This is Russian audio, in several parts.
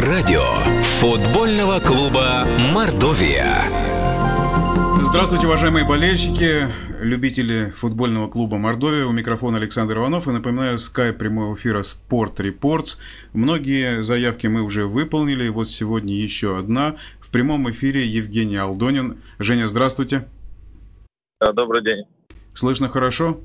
Радио футбольного клуба «Мордовия». Здравствуйте, уважаемые болельщики, любители футбольного клуба «Мордовия». У микрофона Александр Иванов. И напоминаю, скайп прямого эфира «Спорт Репортс». Многие заявки мы уже выполнили. Вот сегодня еще одна. В прямом эфире Евгений Алдонин. Женя, здравствуйте. Да, добрый день. Слышно хорошо?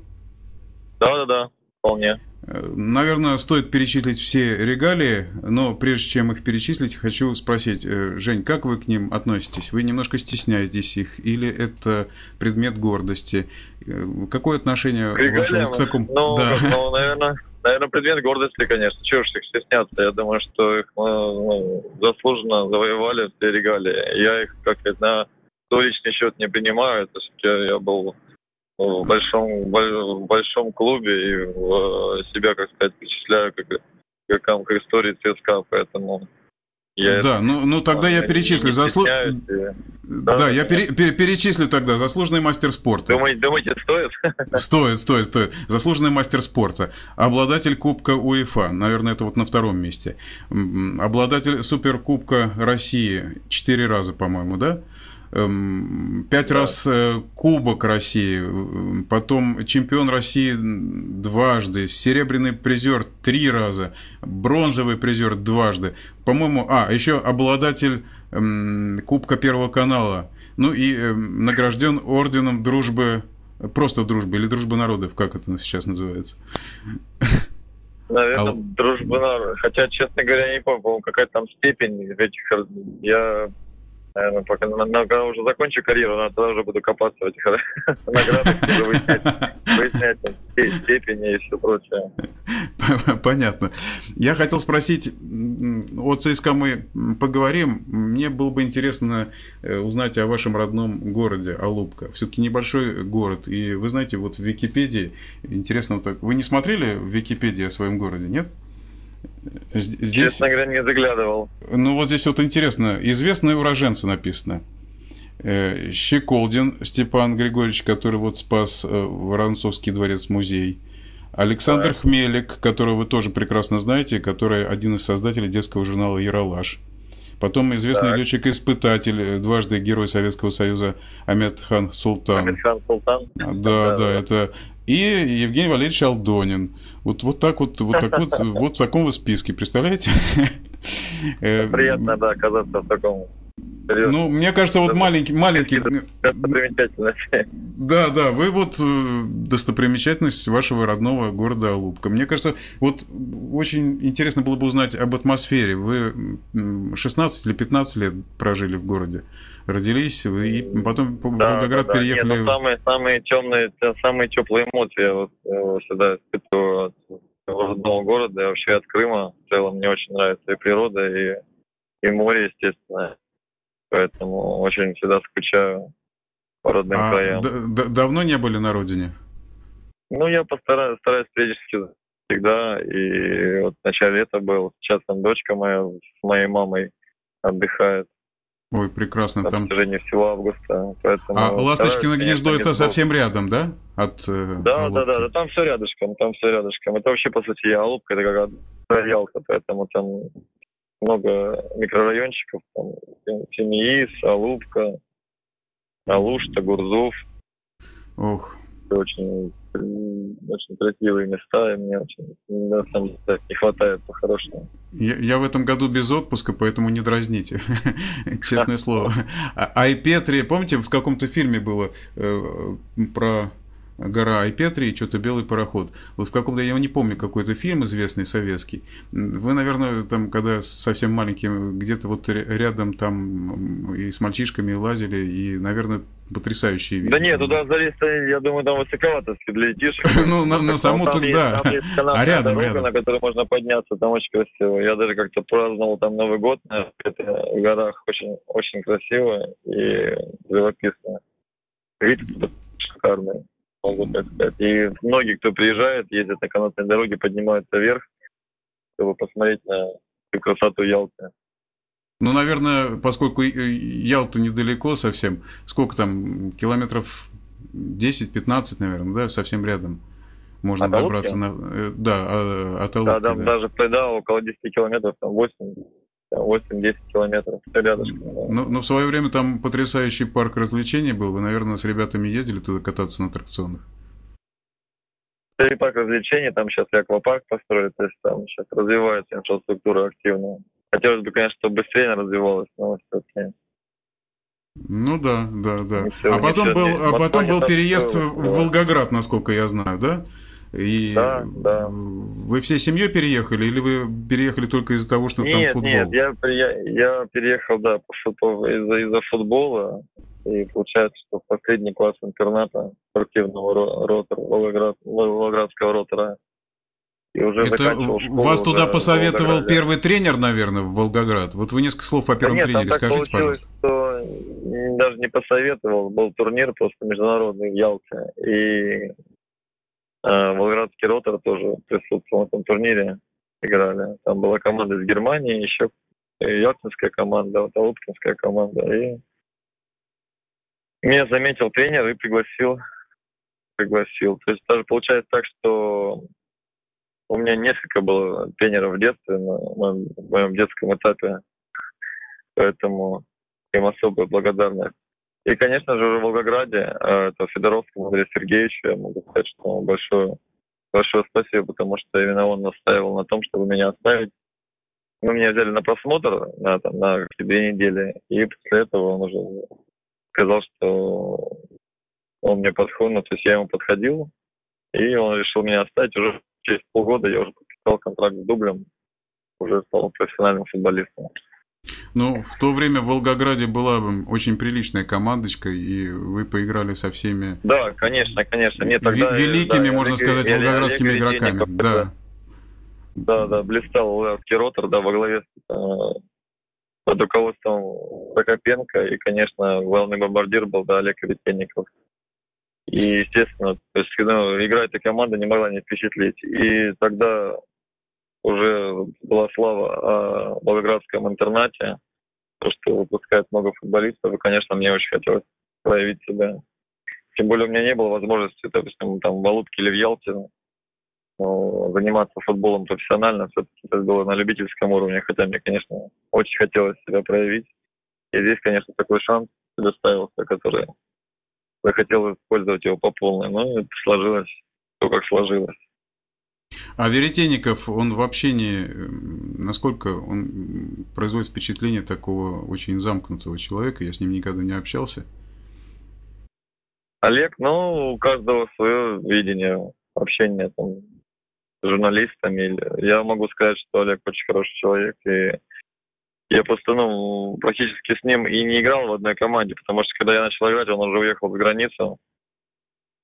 Да-да-да, вполне. Наверное, стоит перечислить все регалии, но прежде чем их перечислить, хочу спросить, э, Жень, как вы к ним относитесь? Вы немножко стесняетесь их или это предмет гордости? Э, какое отношение к, регалиям, к такому? Ну, да. ну, наверное, наверное, предмет гордости, конечно. Чего ж их стесняться? Я думаю, что их э, ну, заслуженно завоевали все регалии. Я их как на свой личный счет не принимаю. То есть я, я был в большом, в большом клубе и в себя, как сказать, причисляю как игрокам к истории ЦСКА, поэтому я да, ну, ну тогда я перечислю заслуг... Да, да, я пере, пере, перечислю тогда заслуженный мастер спорта. Думаете, думаете, стоит? Стоит, стоит, стоит. Заслуженный мастер спорта. Обладатель Кубка УЕФА. Наверное, это вот на втором месте. Обладатель Суперкубка России. Четыре раза, по-моему, да? Эм, пять да. раз э, Кубок России, потом чемпион России дважды, серебряный призер три раза, бронзовый призер дважды. По-моему, а, еще обладатель эм, Кубка Первого канала. Ну и эм, награжден орденом дружбы, просто дружбы или дружбы народов, как это сейчас называется? Наверное, Ал... дружба народов. Хотя, честно говоря, не помню, какая там степень этих... Я наверное, пока, когда уже закончу карьеру, наверное, тогда уже буду копаться в этих наградах, выяснять, выяснять степени и все прочее. Понятно. Я хотел спросить, о ЦСКА мы поговорим. Мне было бы интересно э, узнать о вашем родном городе, Алупка. Все-таки небольшой город. И вы знаете, вот в Википедии, интересно, вот так, вы не смотрели в Википедии о своем городе, нет? Здесь, Честно говоря, не заглядывал. Ну, вот здесь вот интересно. Известные уроженцы написано. Э, Щеколдин Степан Григорьевич, который вот спас э, Воронцовский дворец-музей. Александр так. Хмелик, которого вы тоже прекрасно знаете, который один из создателей детского журнала «Яралаш». Потом известный летчик-испытатель, э, дважды Герой Советского Союза Амет Хан Султан. Амет Хан Султан? Да, да, да, это... И Евгений Валерьевич Алдонин. Вот, вот так вот, вот так вот, вот в таком списке, представляете? Э, Приятно, да, оказаться в таком ну, мне кажется, вот маленький, маленький... Да, да, вы вот э, достопримечательность вашего родного города Алупка. Мне кажется, вот очень интересно было бы узнать об атмосфере. Вы 16 или 15 лет прожили в городе, родились, и потом в Волгоград да, да. переехали... Нет, ну, самые, самые темные, самые теплые эмоции я вот, э, всегда испытываю от родного города и вообще от Крыма. В целом мне очень нравится и природа, и, и море, естественно поэтому очень всегда скучаю по родным а краям. давно не были на родине? Ну, я постараюсь, стараюсь периодически всегда, и вот в начале лета был. Сейчас там дочка моя с моей мамой отдыхает. Ой, прекрасно. На там... протяжении всего августа. Поэтому а Ласточкино гнездо это совсем рядом, да? От, э, да, да, да, да, там все рядышком, там все рядышком. Это вообще, по сути, Алупка, это как Ялта, поэтому там много микрорайончиков, там, Тимиис, Алубка, Алушта, Гурзов. Ох. Очень, очень красивые места, и мне очень на самом деле не хватает по-хорошему. Я, я в этом году без отпуска, поэтому не дразните, честное слово. А Айпетри, помните, в каком-то фильме было э, про гора Айпетри и что-то белый пароход. Вот в каком-то, я не помню, какой-то фильм известный советский. Вы, наверное, там, когда совсем маленьким, где-то вот рядом там и с мальчишками лазили, и, наверное, потрясающие виды. Да нет, туда залезть, я думаю, там высоковато, для детишек. Ну, на саму то да. А рядом, рядом. на которой можно подняться, там очень красиво. Я даже как-то праздновал там Новый год на в горах, очень, очень красиво и живописно. Вид шикарный могу так сказать. И многие, кто приезжает, ездят на канатной дороге, поднимаются вверх, чтобы посмотреть на всю красоту Ялты. Ну, наверное, поскольку Ялта недалеко совсем, сколько там, километров 10-15, наверное, да, совсем рядом. Можно от добраться на... Э, да, а, от Алупки, да, да, да. даже да, около 10 километров, там 8. 8-10 километров рядышком. Да. Ну, ну, в свое время там потрясающий парк развлечений был. Вы, наверное, с ребятами ездили туда кататься на аттракционах? Это парк развлечений, там сейчас и аквапарк построили, то есть там сейчас развивается инфраструктура активно. Хотелось бы, конечно, чтобы быстрее она развивалась, но все-таки ну да, да, да. Все, а потом был, а потом был переезд в Волгоград, насколько я знаю, да? И да, да. Вы всей семьей переехали или вы переехали только из-за того, что нет, там футбол? Нет, я, я, я переехал, да, из-за из футбола. И получается, что последний класс интерната спортивного ротора, Волгоград, Волгоградского ротора. И уже Это заканчивал школу. Вас туда посоветовал первый тренер, наверное, в Волгоград? Вот вы несколько слов о первом да нет, тренере скажите, пожалуйста. Что даже не посоветовал, был турнир просто международный в Ялте. И Волгоградский ротор тоже присутствовал на этом турнире, играли. Там была команда из Германии, еще Ялтинская команда, вот Алупкинская команда. И меня заметил тренер и пригласил. Пригласил. То есть даже получается так, что у меня несколько было тренеров в детстве, на моем, в моем детском этапе. Поэтому им особая благодарность. И, конечно же, в Волгограде, э, это Федоровскому Андрею Сергеевичу, я могу сказать, что большое, большое спасибо, потому что именно он настаивал на том, чтобы меня оставить. Мы меня взяли на просмотр на, там, на две недели, и после этого он уже сказал, что он мне подходит, то есть я ему подходил, и он решил меня оставить. Уже через полгода я уже подписал контракт с дублем, уже стал профессиональным футболистом. Ну, в то время в Волгограде была очень приличная командочка, и вы поиграли со всеми... Да, конечно, конечно. Мне тогда, великими, да, можно Олег, сказать, Олег, волгоградскими Олег игроками. Да. да, да, блистал Волгоградский ротор, да, во главе э, под руководством Прокопенко, и, конечно, главный бомбардир был, да, Олег Ветенников. И, естественно, то есть, ну, игра этой команды не могла не впечатлить. И тогда уже была слава о Волгоградском интернате, то, что выпускает много футболистов, и, конечно, мне очень хотелось проявить себя. Тем более у меня не было возможности, допустим, там в Алутке или в Ялте ну, заниматься футболом профессионально. Все-таки это было на любительском уровне, хотя мне, конечно, очень хотелось себя проявить. И здесь, конечно, такой шанс предоставился, который я хотел использовать его по полной. Но это сложилось то, как сложилось. А Веретенников, он вообще не... Насколько он производит впечатление такого очень замкнутого человека? Я с ним никогда не общался. Олег, ну, у каждого свое видение общения там, с журналистами. Я могу сказать, что Олег очень хороший человек, и я просто, ну, практически с ним и не играл в одной команде, потому что когда я начал играть, он уже уехал за границу.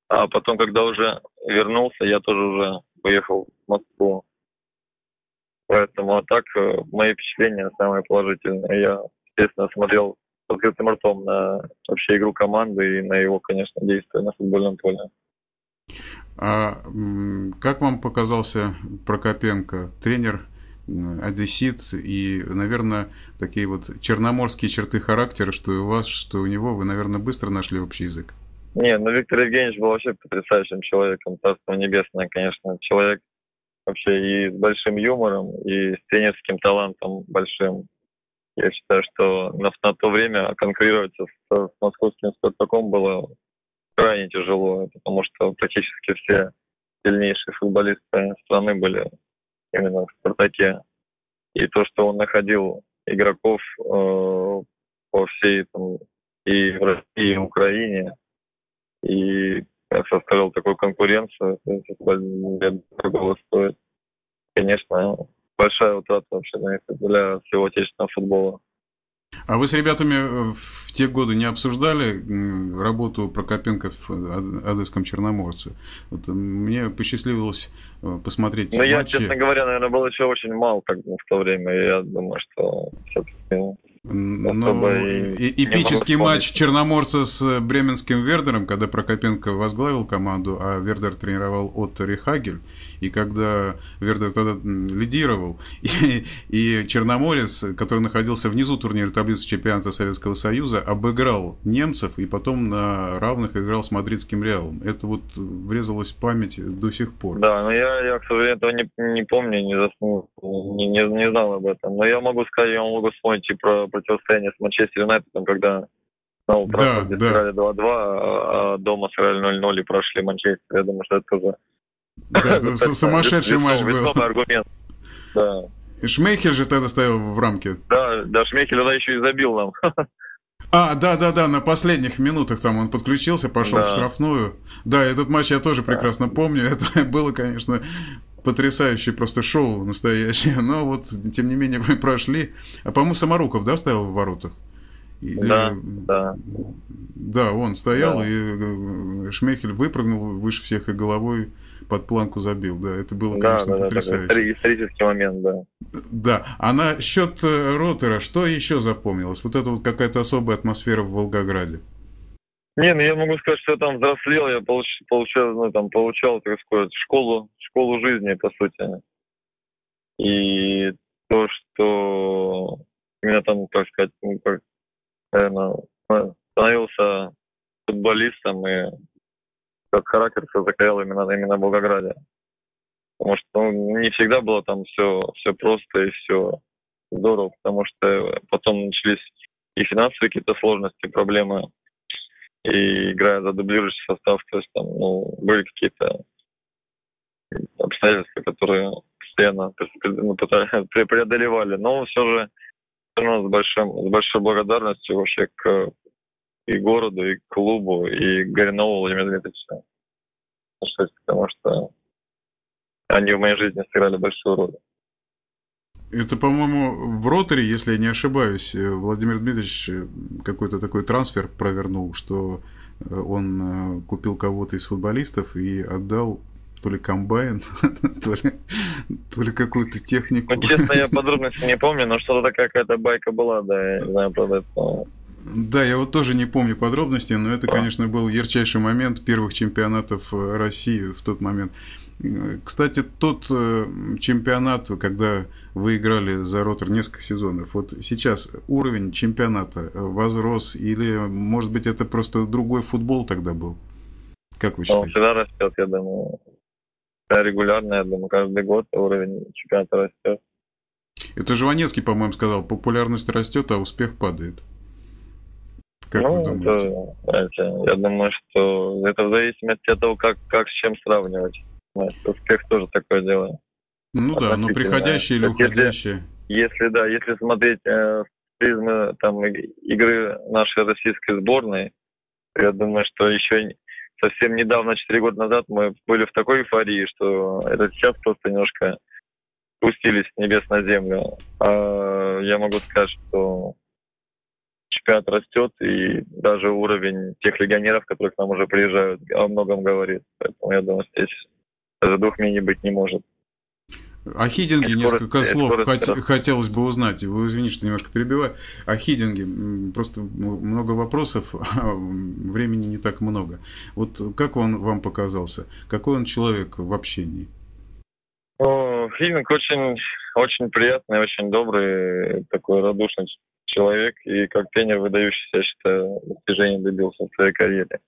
А потом, когда уже вернулся, я тоже уже поехал в Москву. Поэтому, а так, э, мои впечатления самые положительные. Я, естественно, смотрел с открытым ртом на вообще игру команды и на его, конечно, действия на футбольном поле. А как вам показался Прокопенко, тренер одессит и, наверное, такие вот черноморские черты характера, что у вас, что у него, вы, наверное, быстро нашли общий язык? Не, ну Виктор Евгеньевич был вообще потрясающим человеком, царство небесное, конечно, человек вообще и с большим юмором, и с тренерским талантом большим. Я считаю, что на, на то время конкурировать с, с московским «Спартаком» было крайне тяжело, потому что практически все сильнейшие футболисты страны были именно в «Спартаке». И то, что он находил игроков э, по всей там, и в России, и в Украине, и составил такую конкуренцию, другого стоит. Конечно, большая утрата вообще для всего отечественного футбола. А вы с ребятами э, в те годы не обсуждали работу Прокопенко в Одесском Черноморце? Вот мне посчастливилось э, посмотреть Ну, я, честно говоря, наверное, был еще очень мал как в то время. Я думаю, что все-таки Ну, и, эпический матч Черноморца с бременским Вердером, когда Прокопенко возглавил команду, а Вердер тренировал Отто Рихагель, и когда Вердер тогда лидировал, и, и Черноморец, который находился внизу турнира таблицы чемпионата Советского Союза, обыграл немцев и потом на равных играл с мадридским Реалом. Это вот врезалось в память до сих пор. Да, но я, я к сожалению, этого не, не помню, не, заснул, не, не, не знал об этом. Но я могу сказать, я могу вспомнить и про противостояние с Манчестер Юнайтедом, когда на Олд да, да. сыграли 2-2, а, дома сыграли 0-0 и прошли Манчестер. Я думаю, что это тоже... Да, это сумасшедший матч был. аргумент. Да. И Шмейхель же тогда стоял в рамке. Да, да, Шмейхель тогда еще и забил нам. А, да, да, да, на последних минутах там он подключился, пошел да. в штрафную. Да, этот матч я тоже прекрасно помню. Это было, конечно, потрясающее просто шоу настоящее. Но вот, тем не менее, вы прошли. А, по-моему, Самаруков, да, стоял в воротах? Или... Да, да. Да, он стоял, да. и э, Шмехель выпрыгнул выше всех и головой под планку забил. Да, это было, конечно, да, потрясающе. Да, исторический момент, да. Да. А на счет э, Ротера, что еще запомнилось? Вот это вот какая-то особая атмосфера в Волгограде. Не, ну я могу сказать, что я там взрослел, я получ, получал, ну, там, получал, так сказать, школу, школу жизни, по сути. И то, что меня там, так сказать, ну, как, наверное, становился футболистом и как характер все закалял именно, именно в Волгограде. Потому что ну, не всегда было там все, все просто и все здорово, потому что потом начались и финансовые какие-то сложности, проблемы и играя за дублирующий состав, то есть там ну, были какие-то обстоятельства, которые постоянно ну, преодолевали. Но все же все равно с, большим, с большой благодарностью вообще к и городу, и клубу, и Горюнову Владимиру Дмитриевичу. Потому что они в моей жизни сыграли большую роль. Это, по-моему, в роторе, если я не ошибаюсь, э, Владимир Дмитриевич э, какой-то такой трансфер провернул, что э, он купил кого-то из футболистов и отдал то ли комбайн, то ли, то ли какую-то технику. Ну, честно, я подробности не помню, но что-то такая какая-то байка была, да, я не знаю, правда, это... Да, я вот тоже не помню подробностей, но это, конечно, был ярчайший момент первых чемпионатов России в тот момент. Кстати, тот э, чемпионат, когда вы играли за Ротор несколько сезонов, вот сейчас уровень чемпионата э, возрос или, может быть, это просто другой футбол тогда был? Как вы считаете? Он всегда растет, я думаю. Регулярно, я думаю, каждый год уровень чемпионата растет. Это Жванецкий, по-моему, сказал, популярность растет, а успех падает. Как ну, вы думаете? Это, я думаю, что это в зависимости от того, как, как с чем сравнивать. Успех тоже такое дело. Ну да, но приходящие или уходящие. Если, если да, если смотреть э, призмы там игры нашей российской сборной, я думаю, что еще совсем недавно, 4 года назад, мы были в такой эйфории, что это сейчас просто немножко спустились с небес на землю. А я могу сказать, что чемпионат растет, и даже уровень тех легионеров, которые к нам уже приезжают, о многом говорит. Поэтому я думаю, здесь даже двух мнений быть не может. О Хидинге несколько слов хот, хотелось бы узнать. Вы извините, что немножко перебиваю. О Хидинге просто много вопросов, а времени не так много. Вот как он вам показался? Какой он человек в общении? О, Хидинг очень, очень приятный, очень добрый, такой радушный человек. И как тренер выдающийся, я считаю, достижений добился в своей карьере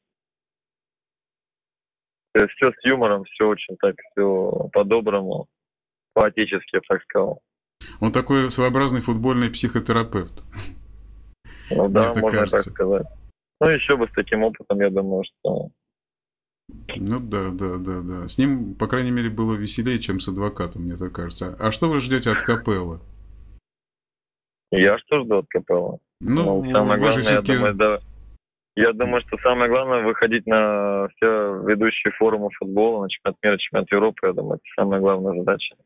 все с юмором, все очень так, все по-доброму, по-отечески, я бы так сказал. Он такой своеобразный футбольный психотерапевт. Ну да, можно кажется. так сказать. Ну, еще бы с таким опытом, я думаю, что... Ну да, да, да, да. С ним, по крайней мере, было веселее, чем с адвокатом, мне так кажется. А что вы ждете от Капелла? Я что жду от Капелла? Ну, ну самое главное, я думаю, да, я думаю, что самое главное выходить на все ведущие форумы футбола, на чемпионат мира, чемпионат Европы. Я думаю, это самая главная задача.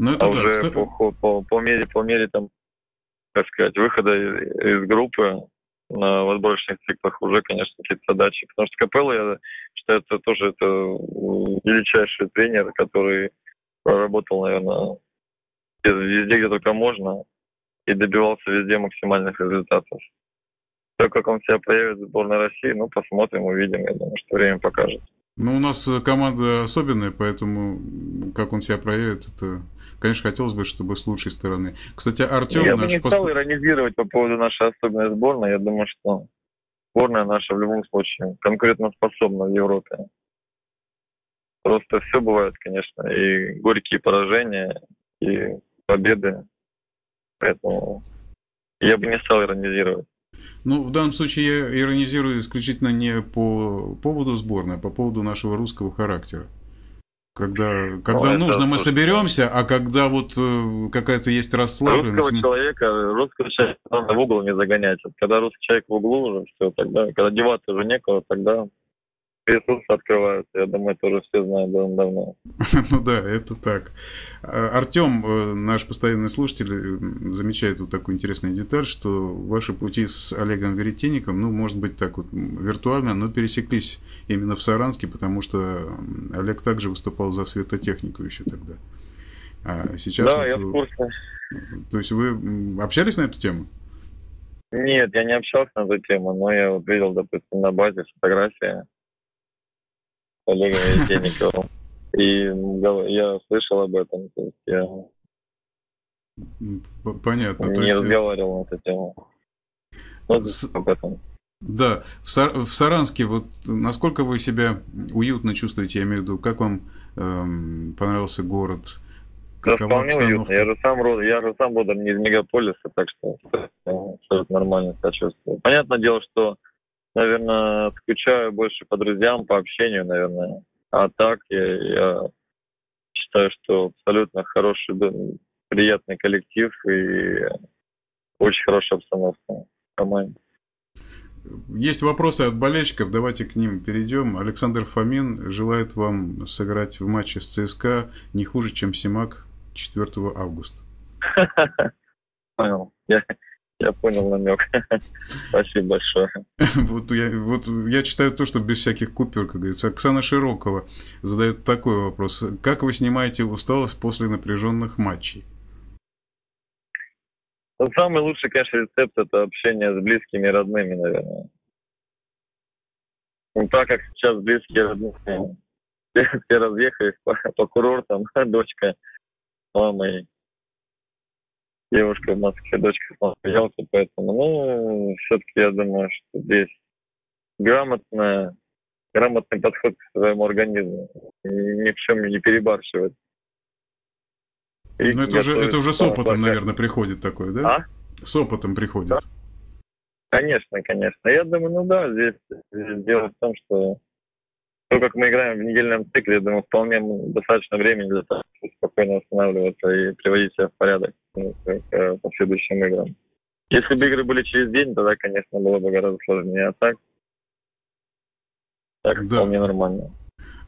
Ну, это а да, уже кстати... по, по, по, мере, по мере там, как сказать, выхода из, из группы на отборочных циклах уже, конечно, какие-то задачи. Потому что Капелло, я считаю, это тоже это величайший тренер, который проработал, наверное, везде, где только можно. и добивался везде максимальных результатов. То, как он себя проявит в сборной России, ну, посмотрим, увидим. Я думаю, что время покажет. Ну, у нас команда особенная, поэтому как он себя проявит, это, конечно, хотелось бы, чтобы с лучшей стороны. Кстати, Артем... Я наш бы не пост... стал иронизировать по поводу нашей особенной сборной. Я думаю, что сборная наша в любом случае конкурентоспособна в Европе. Просто все бывает, конечно, и горькие поражения, и победы. Поэтому я бы не стал иронизировать. Ну, в данном случае я иронизирую исключительно не по поводу сборной, а по поводу нашего русского характера. Когда, когда ну, нужно, мы соберемся, а когда вот э, какая-то есть расслабленность... Русского человека, русского человека надо в угол не загонять. Когда русский человек в углу уже, все, тогда, когда деваться уже некого, тогда ресурсы открываются. Я думаю, это уже все знают давно. Ну да, это так. А, Артем, э, наш постоянный слушатель, э, замечает вот такую интересную деталь, что ваши пути с Олегом Веретенником, ну, может быть, так вот виртуально, но пересеклись именно в Саранске, потому что Олег также выступал за светотехнику еще тогда. А сейчас да, вот, я в курсе. То есть вы общались на эту тему? Нет, я не общался на эту тему, но я вот видел, допустим, на базе фотографии Олега Весенникова. И я слышал об этом. То есть я Понятно. Не есть... разговаривал на эту тему. Вот С... об этом. Да, в, Сар... в Саранске, вот насколько вы себя уютно чувствуете, я имею в виду, как вам эм, понравился город? Да, вполне уютно. Я же сам род, я же сам родом не из мегаполиса, так что абсолютно нормально себя чувствую. Понятное дело, что наверное, скучаю больше по друзьям, по общению, наверное. А так я, я считаю, что абсолютно хороший, приятный коллектив и очень хорошая обстановка в команде. Есть вопросы от болельщиков, давайте к ним перейдем. Александр Фомин желает вам сыграть в матче с ЦСКА не хуже, чем Симак 4 августа. Понял. Я, понял намек. Спасибо большое. Вот я, вот я читаю то, что без всяких купюр, как говорится. Оксана Широкова задает такой вопрос. Как вы снимаете усталость после напряженных матчей? Ну, самый лучший, конечно, рецепт – это общение с близкими и родными, наверное. Ну, так как сейчас близкие родные все, все разъехались по, по курортам, дочка, мама и девушка в Москве, дочка в поэтому, ну, все-таки я думаю, что здесь грамотная, грамотный подход к своему организму, ни в чем не перебарщивать. Ну, это уже, это уже с опытом, наверное, приходит такое, да? А? С опытом приходит. Да? Конечно, конечно. Я думаю, ну да, здесь, здесь дело в том, что то, как мы играем в недельном цикле, я думаю, вполне достаточно времени для того, чтобы спокойно восстанавливаться и приводить себя в порядок к последующим играм. Если бы игры были через день, тогда, конечно, было бы гораздо сложнее. А так, так да. вполне нормально.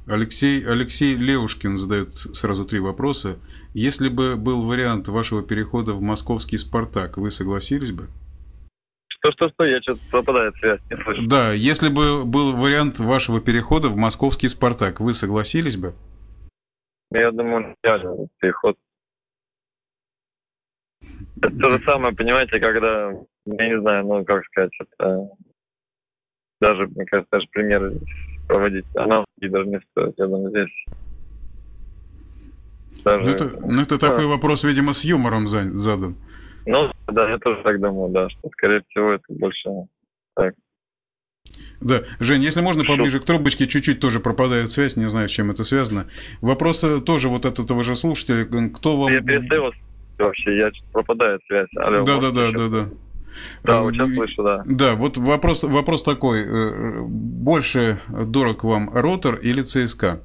Алексей, Алексей Леушкин задает сразу три вопроса. Если бы был вариант вашего перехода в московский «Спартак», вы согласились бы? Что-что-что, я что-то пропадает связь, не слышу. Да, если бы был вариант вашего перехода в московский «Спартак», вы согласились бы? Я думаю, реально переход. Это то же самое, понимаете, когда, я не знаю, ну, как сказать, это даже, мне кажется, даже примеры проводить аналоги даже не стоит. Я думаю, здесь даже... Ну, это, ну, это такой вопрос, видимо, с юмором задан. Ну, да, я тоже так думаю, да, что, скорее всего, это больше так. Да, Жень, если можно поближе к трубочке, чуть-чуть тоже пропадает связь, не знаю, с чем это связано. Вопрос э, тоже вот от этого же слушателя, кто вам... Я перестаю вас вообще, я пропадает связь. Алло, да, да, да, да, да. Да, вот сейчас слышу, да. Да, вот вопрос, вопрос такой. Э, больше дорог вам ротор или ЦСКА?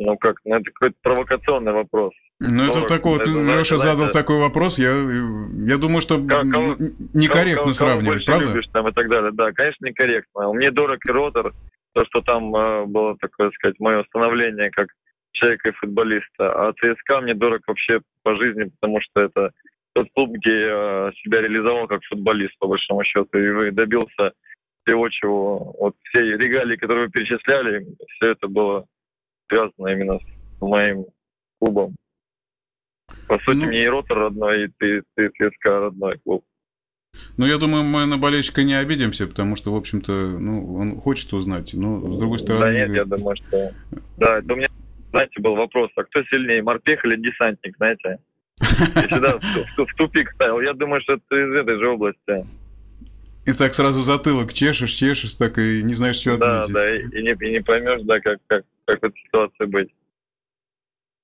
Ну как, ну это какой-то провокационный вопрос. Ну, это такой вот, Леша задал это... такой вопрос, я, я думаю, что кого, некорректно кого, сравнивать, кого правда? Любишь, там, и так далее. Да, конечно, некорректно. Мне дорог и ротор, то, что там э, было, такое сказать, мое становление как человека и футболиста. А ЦСКА мне дорог вообще по жизни, потому что это тот клуб, где я себя реализовал как футболист, по большому счету, и добился всего, чего... Вот все регалии, которые вы перечисляли, все это было связано именно с моим клубом. По сути, ну, мне и Ротор родной, и ты, ты ЦСКА родной клуб. Ну, я думаю, мы на болельщика не обидимся, потому что, в общем-то, ну, он хочет узнать. Но, с другой стороны... Да нет, я думаю, что... Да, это у меня, знаете, был вопрос, а кто сильнее, морпех или десантник, знаете? Я всегда в, в тупик ставил. Я думаю, что это из этой же области. И так сразу затылок чешешь, чешешь, так и не знаешь, что ответить. Да, да, и, и, не, и не поймешь, да, как, как, как в этой ситуации быть.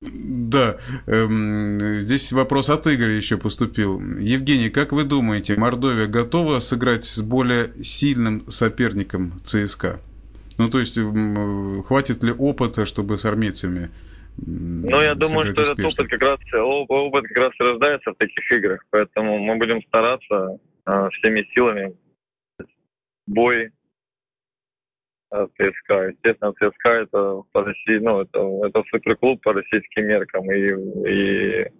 Да, эм, здесь вопрос от Игоря еще поступил. Евгений, как вы думаете, Мордовия готова сыграть с более сильным соперником ЦСКА? Ну, то есть, хватит ли опыта, чтобы с армейцами ну, я думаю, что успешно. этот опыт как раз опыт как раз рождается в таких играх, поэтому мы будем стараться э, всеми силами бой э, ЦСКА. Естественно, ЦСКА это по России, ну, это, это суперклуб по российским меркам. И, и,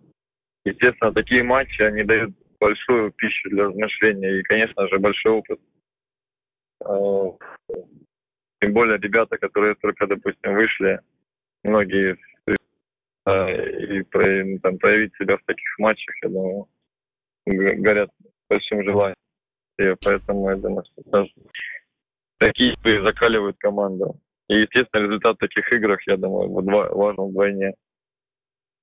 естественно, такие матчи, они дают большую пищу для размышления и, конечно же, большой опыт. Э, тем более ребята, которые только, допустим, вышли, многие и там, проявить себя в таких матчах, я думаю, горят большим желанием. И поэтому я думаю, что даже такие закаливают команду. И, естественно, результат таких игр, я думаю, важен вдвойне.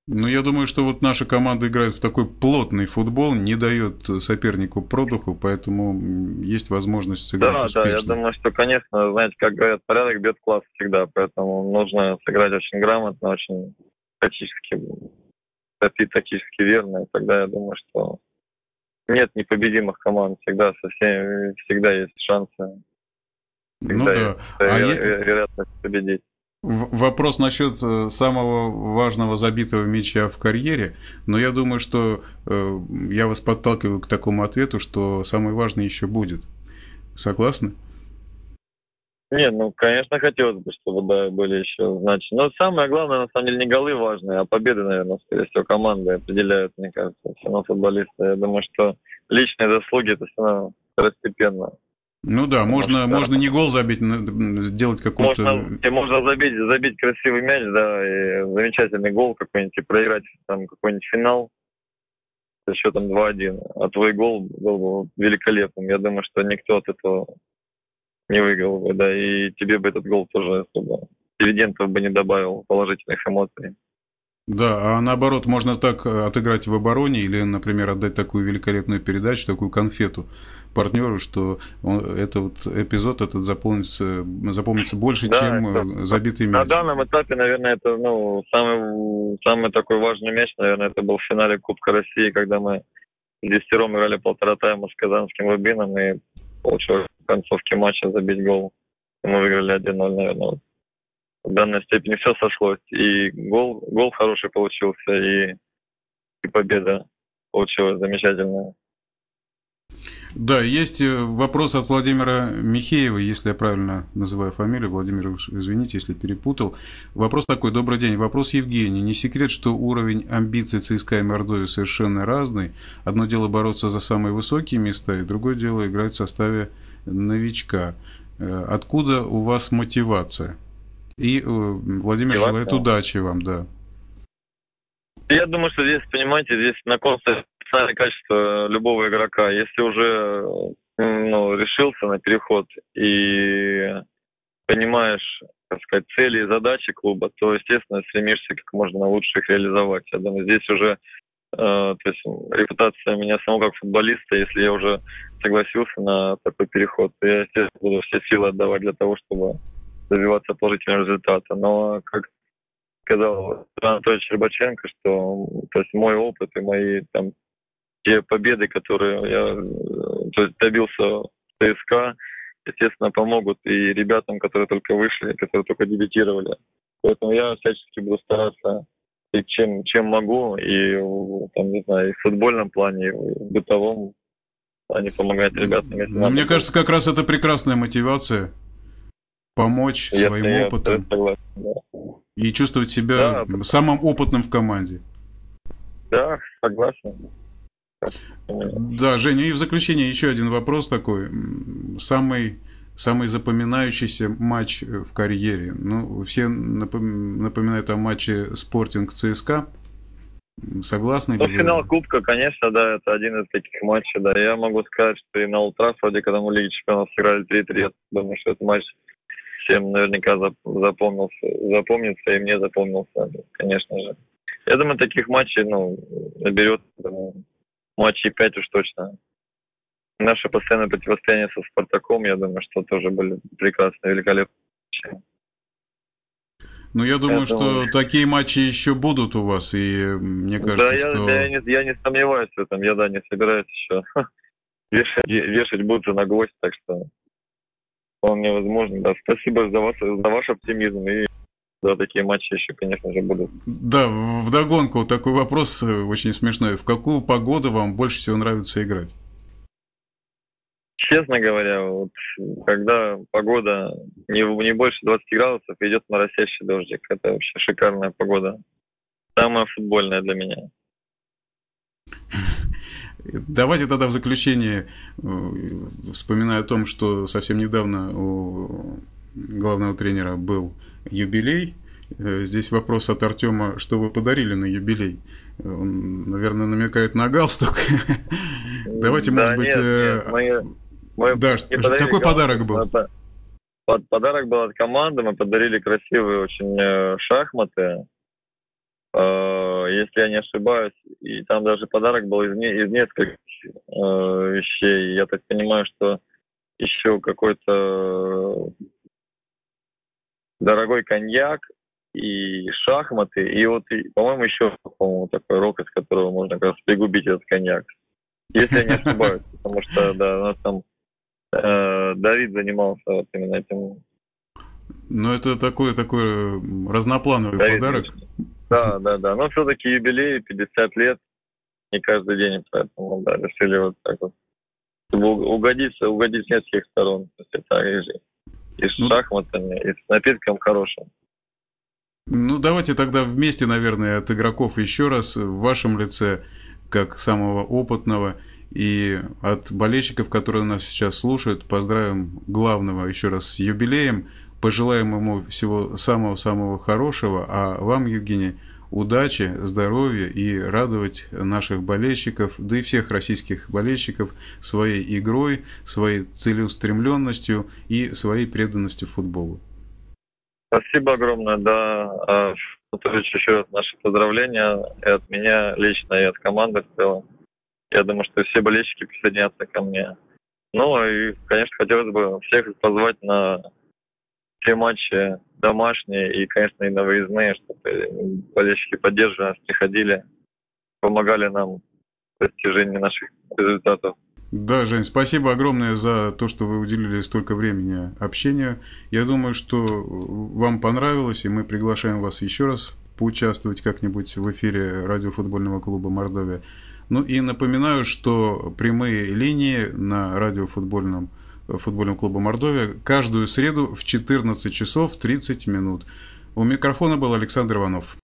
Ну, я думаю, что вот наша команда играет в такой плотный футбол, не дает сопернику продуху, поэтому есть возможность сыграть да, успешно. Да, я думаю, что, конечно, знаете, как говорят, порядок бьет класс всегда, поэтому нужно сыграть очень грамотно, очень тактически, тактически верно, и тогда я думаю, что нет непобедимых команд, всегда со всеми, всегда есть шансы. Всегда ну да. Есть а вероятность я... победить. Вопрос насчет э, самого важного забитого мяча в карьере, но я думаю, что э, я вас подталкиваю к такому ответу, что самый важный еще будет. Согласны? Не, ну, конечно, хотелось бы, чтобы, да, были еще значит. Но самое главное, на самом деле, не голы важные, а победы, наверное, скорее всего, команды определяют, мне кажется, все равно футболисты. Я думаю, что личные заслуги, это все второстепенно. Ну да, можно, что, можно не гол забить, сделать какой-то... Можно, можно забить, забить красивый мяч, да, и замечательный гол какой-нибудь, и проиграть там какой-нибудь финал со счетом 2-1. А твой гол был бы великолепным. Я думаю, что никто от этого не выиграл бы, да, и тебе бы этот гол тоже особо дивидендов бы не добавил положительных эмоций. Да, а наоборот, можно так э, отыграть в обороне или, например, отдать такую великолепную передачу, такую конфету партнеру, что он, этот эпизод этот запомнится, запомнится больше, да, чем это, э, забитый мяч. На данном этапе, наверное, это ну, самый, самый такой важный мяч, наверное, это был в финале Кубка России, когда мы десятером играли полтора тайма с казанским Рубином, и получилось в концовке матча забить гол. Мы выиграли 1-0, наверное. В данной степени все сошлось. И гол, гол хороший получился, и, и победа получилась замечательная. Да, есть э, вопрос от Владимира Михеева, если я правильно называю фамилию. Владимир, извините, если перепутал. Вопрос такой. Добрый день. Вопрос Евгений. Не секрет, что уровень амбиций ЦСКА и Мордовии совершенно разный. Одно дело бороться за самые высокие места, и другое дело играть в составе новичка. Э, откуда у вас мотивация? И э, Владимир мотивация? желает удачи вам, да. Я думаю, что здесь, понимаете, здесь на конце персональные качества любого игрока. Если уже ну, решился на переход и понимаешь, так сказать, цели и задачи клуба, то, естественно, стремишься как можно лучше их реализовать. Я думаю, здесь уже э, то есть репутация меня самого как футболиста, если я уже согласился на такой переход, то я, естественно, буду все силы отдавать для того, чтобы добиваться положительного результата. Но, как сказал Анатолий Щербаченко, что то есть мой опыт и мои там те победы, которые я то есть, добился в ЦСКА, естественно, помогут и ребятам, которые только вышли, которые только дебютировали. Поэтому я всячески буду стараться и чем, чем могу, и там, не знаю, и в футбольном плане, и в бытовом плане помогать ребятам. Мне кажется, как раз это прекрасная мотивация помочь я, своим опытом согласен, да. и чувствовать себя да, самым опытным в команде. Да, согласен. Да, Женя, и в заключение еще один вопрос такой. Самый, самый запоминающийся матч в карьере. Ну, все напоминают о матче Спортинг ЦСКА. Согласны Ну, финал Кубка, конечно, да, это один из таких матчей, да. Я могу сказать, что и на Ултрафорде, когда мы в Лиге Чемпионов сыграли 3-3, я думаю, что этот матч всем наверняка зап- запомнился, запомнится, и мне запомнился, конечно же. Я думаю, таких матчей, ну, наберет, думаю, матчей 5 уж точно. Наше постоянное противостояние со Спартаком, я думаю, что тоже были прекрасно, великолепно. Ну, я думаю, Я что думаю. такие матчи еще будут у вас, и мне кажется, да, я, что... да, я, не, я не сомневаюсь в этом. Я, да, не собираюсь еще вешать, вешать бутсы на гвоздь, так что вполне возможно, да. Спасибо за, вас, за ваш оптимизм, и да, такие матчи еще, конечно же, будут. Да, вдогонку такой вопрос э, очень смешной. В какую погоду вам больше всего нравится играть? Честно говоря, вот, когда погода не, не больше 20 градусов, идет моросящий дождик. Это вообще шикарная погода. Самая футбольная для меня. Давайте тогда в заключение, э, вспоминая о том, что совсем недавно у главного тренера был юбилей. Э, Здесь вопрос от Артема, что вы подарили на юбилей. Он, наверное, намекает на галстук. Давайте, Да может быть... нет, э, нет, мы- мы Да, что- какой галстук, подарок был? под- Подарок был от команды. Мы подарили красивые очень шахматы. Э, Если я не ошибаюсь, и там даже подарок был из, не- из нескольких э, вещей. Я так понимаю, что еще какой-то дорогой коньяк и шахматы, и вот, по-моему, еще, по-моему, такой рок, из которого можно как раз пригубить этот коньяк. Если я не ошибаюсь, потому что, да, у нас там э, Давид занимался вот именно этим. Ну, это такой, такой м, разноплановый Давид подарок. Ильич. Да, да, да. Но все-таки юбилей 50 лет, не каждый день, поэтому, да, решили вот так вот. Чтобы угодить, угодить с нескольких сторон. То есть это и, и с Ну, шахматами, и с напитком хорошим. Ну, давайте тогда вместе, наверное, от игроков еще раз в вашем лице, как самого опытного, и от болельщиков, которые нас сейчас слушают, поздравим главного еще раз с юбилеем, пожелаем ему всего самого-самого хорошего, а вам, Евгений, удачи, здоровья и радовать наших болельщиков, да и всех российских болельщиков своей игрой, своей целеустремленностью и своей преданностью футболу. Спасибо огромное, да. Анатольевич, еще раз наши поздравления и от меня лично, и от команды в целом. Я думаю, что все болельщики присоединятся ко мне. Ну и, конечно, хотелось бы всех позвать на все матчи домашние и, конечно, и на выездные, чтобы болельщики поддерживали нас, приходили, помогали нам в достижении наших результатов. Да, Жень, спасибо огромное за то, что вы уделили столько времени общению. Я думаю, что вам понравилось, и мы приглашаем вас еще раз поучаствовать как-нибудь в эфире радиофутбольного клуба «Мордовия». Ну и напоминаю, что прямые линии на радиофутбольном футбольном клубе «Мордовия» каждую среду в 14 часов 30 минут. У микрофона был Александр Иванов.